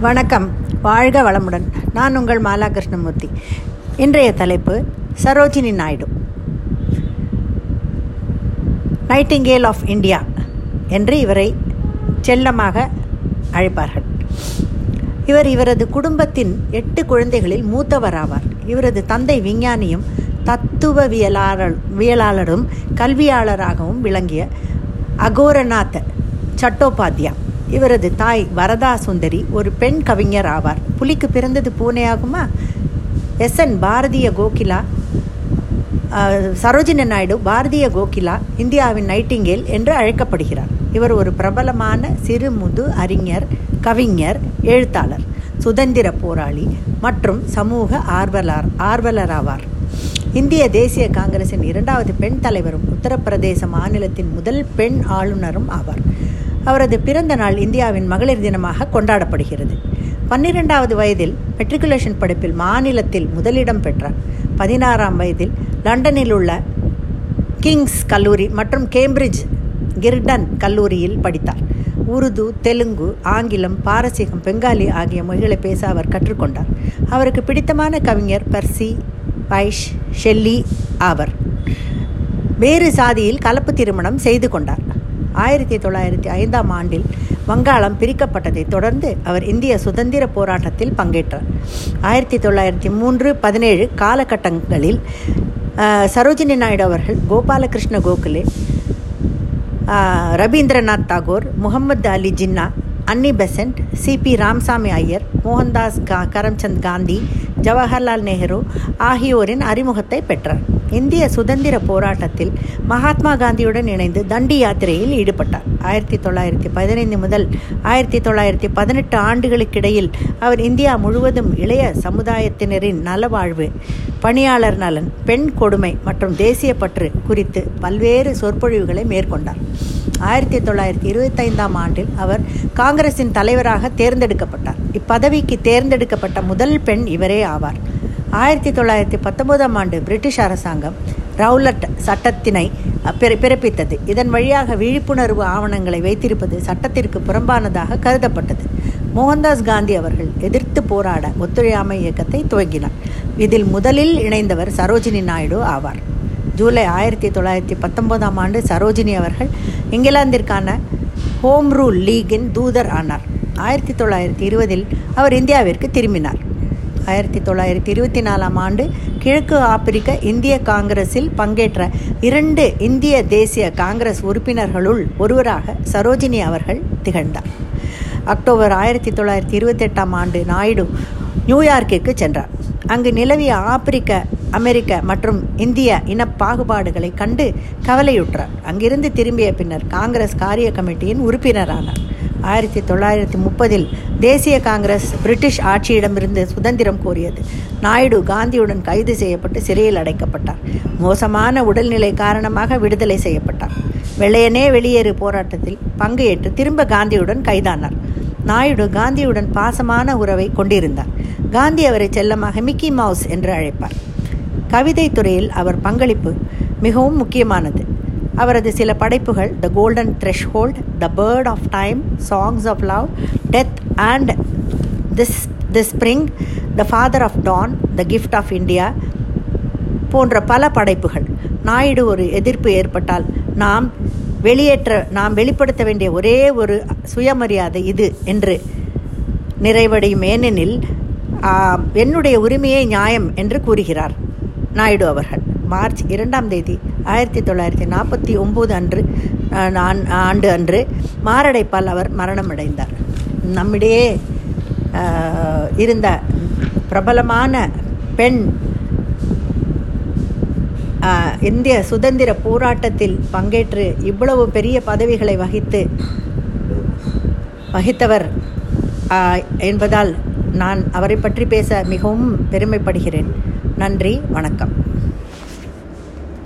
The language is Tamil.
வணக்கம். வாழ்க வளமுடன். நான் உங்கள் மாலா கிருஷ்ணமூர்த்தி இன்றைய தலைப்பு Sarojini Naidu. Nightingale of India என்று இவரை செல்லமாக அழைப்பார்கள். இவர் இவரது குடும்பத்தின் எட்டு குழந்தைகளில் மூத்தவராவார். இவரது தந்தை விஞ்ஞானியும் தத்துவவியலாளர் வியலாளரும் கல்வியாளராகவும் விளங்கிய அகோரநாத் சட்டோபாத்யா. இவரது தாய் வரதா சுந்தரி ஒரு பெண் கவிஞர் ஆவார். புலிக்கு பிறந்தது பூனையாகுமா? எஸ். என். பாரதிய கோகிலா சரோஜினி நாயுடு பாரதிய கோகிலா இந்தியாவின் நைட்டிங்கேல் என்று அழைக்கப்படுகிறார். இவர் ஒரு பிரபலமான சிறுமுது அறிஞர் கவிஞர் எழுத்தாளர் சுதந்திர போராளி மற்றும் சமூக ஆர்வலர் ஆர்வலராவார். இந்திய தேசிய காங்கிரசின் இரண்டாவது பெண் தலைவரும் உத்தரப்பிரதேச மாநிலத்தின் முதல் பெண் ஆளுநரும் ஆவார். அவரது பிறந்த நாள் இந்தியாவின் மகளிர் தினமாக கொண்டாடப்படுகிறது. பன்னிரெண்டாவது வயதில் மெட்ரிகுலேஷன் படிப்பில் மாநிலத்தில் முதலிடம் பெற்றார். பதினாறாம் வயதில் லண்டனில் உள்ள கிங்ஸ் கல்லூரி மற்றும் கேம்பிரிட்ஜ் கிர்டன் கல்லூரியில் படித்தார். உருது தெலுங்கு ஆங்கிலம் பாரசீகம் பெங்காலி ஆகிய மொழிகளை பேச அவர் கற்றுக்கொண்டார். அவருக்கு பிடித்தமான கவிஞர் பர்சி வைஷ் ஷெல்லி ஆவர். வேறு சாதியில் கலப்பு திருமணம் செய்து கொண்டார். ஆயிரத்தி தொள்ளாயிரத்தி ஐந்தாம் ஆண்டில் வங்காளம் பிரிக்கப்பட்டதை தொடர்ந்து அவர் இந்திய சுதந்திர போராட்டத்தில் பங்கேற்றார். ஆயிரத்தி தொள்ளாயிரத்தி மூன்று பதினேழு காலகட்டங்களில் சரோஜினி நாயுடு அவர்கள் கோபாலகிருஷ்ண கோகலே ரவீந்திரநாத் தாகூர் முகமது அலி ஜின்னா அன்னி பெசன்ட் சிபி ராம்சாமி ஐயர் மோகன்தாஸ் கா கரம்சந்த் காந்தி ஜவஹர்லால் நேரு ஆகியோரின் அறிமுகத்தை பெற்றார். இந்திய சுதந்திர போராட்டத்தில் மகாத்மா காந்தியுடன் இணைந்து தண்டி யாத்திரையில் ஈடுபட்டார். ஆயிரத்தி தொள்ளாயிரத்தி பதினைந்து முதல் ஆயிரத்தி தொள்ளாயிரத்தி பதினெட்டு ஆண்டுகளுக்கிடையில் அவர் இந்தியா முழுவதும் இளைய சமுதாயத்தினரின் நலவாழ்வு பணியாளர் நலன் பெண் கொடுமை மற்றும் தேசிய பற்று குறித்து பல்வேறு சொற்பொழிவுகளை மேற்கொண்டார். ஆயிரத்தி தொள்ளாயிரத்தி இருபத்தைந்தாம் ஆண்டில் அவர் காங்கிரசின் தலைவராக தேர்ந்தெடுக்கப்பட்டார். இப்பதவிக்கு தேர்ந்தெடுக்கப்பட்ட முதல் பெண் இவரே ஆவார். ஆயிரத்தி தொள்ளாயிரத்தி பத்தொன்பதாம் ஆண்டு பிரிட்டிஷ் அரசாங்கம் ரவுலட் சட்டத்தினை பிறப்பித்தது. இதன் வழியாக விழிப்புணர்வு ஆவணங்களை வைத்திருப்பது சட்டத்திற்கு புறம்பானதாக கருதப்பட்டது. மோகன்தாஸ் காந்தி அவர்கள் எதிர்த்து போராட ஒத்துழையாமை இயக்கத்தை துவங்கினார். இதில் முதலில் இணைந்தவர் சரோஜினி நாயுடு ஆவார். ஜூலை ஆயிரத்தி தொள்ளாயிரத்தி பத்தொன்பதாம் ஆண்டு சரோஜினி அவர்கள் இங்கிலாந்திற்கான ஹோம் ரூல் லீகின் தூதர் ஆனார். ஆயிரத்தி தொள்ளாயிரத்தி இருபதில் அவர் இந்தியாவிற்கு திரும்பினார். ஆயிரத்தி தொள்ளாயிரத்தி இருபத்தி நாலாம் ஆண்டு கிழக்கு ஆப்பிரிக்க இந்திய காங்கிரஸில் பங்கேற்ற இரண்டு இந்திய தேசிய காங்கிரஸ் உறுப்பினர்களுள் ஒருவராக சரோஜினி அவர்கள் திகழ்ந்தார். அக்டோபர் ஆயிரத்தி தொள்ளாயிரத்தி இருபத்தெட்டாம் ஆண்டு நாயுடு நியூயார்க்கிற்கு சென்றார். அங்கு நிலவிய ஆப்பிரிக்க அமெரிக்க மற்றும் இந்திய இன பாகுபாடுகளை கண்டு கவலையுற்றார். அங்கிருந்து திரும்பிய பின்னர் காங்கிரஸ் காரிய கமிட்டியின் உறுப்பினரானார். ஆயிரத்தி தொள்ளாயிரத்தி முப்பதில் தேசிய காங்கிரஸ் பிரிட்டிஷ் ஆட்சியிடமிருந்து சுதந்திரம் கோரியது. நாயுடு காந்தியுடன் கைது செய்யப்பட்டு சிறையில் அடைக்கப்பட்டார். மோசமான உடல்நிலை காரணமாக விடுதலை செய்யப்பட்டார். வெள்ளையனே வெளியேறு போராட்டத்தில் பங்கு ஏற்று திரும்ப காந்தியுடன் கைதானார். நாயுடு காந்தியுடன் பாசமான உறவை கொண்டிருந்தார். காந்தி அவரை செல்லமாக மிக்கி மவுஸ் என்று அழைப்பார். கவிதை துறையில் அவர் பங்களிப்பு மிகவும் முக்கியமானது. அவரது சில படைப்புகள் the golden threshold the bird of time songs of love death and this the spring the feather of dawn the gift of India போன்ற பல படைப்புகள். நாயுடு ஒரு எதிர்ப்பு ஏற்பட்டால் நாம் வெளியேற்ற நாம் வெளிப்படுத்த வேண்டிய ஒரே ஒரு சுயமரியாதை இது என்று நிறைவடையும் ஏனெனில் என்னுடைய உரிமையே நியாயம் என்று கூறுகிறார் நாயுடு அவர்கள். மார்ச் இரண்டாம் தேதி ஆயிரத்தி தொள்ளாயிரத்தி நாற்பத்தி ஒம்பது அன்று ஆண்டு அன்று மாரடைப்பால் அவர் மரணமடைந்தார். நம்மிடையே இருந்த பிரபலமான பெண் இந்திய சுதந்திர போராட்டத்தில் பங்கேற்று இவ்வளவு பெரிய பதவிகளை வகித்து வகித்தவர் என்பதால் நான் அவரை பற்றி பேச மிகவும் பெருமைப்படுகிறேன். நன்றி வணக்கம்.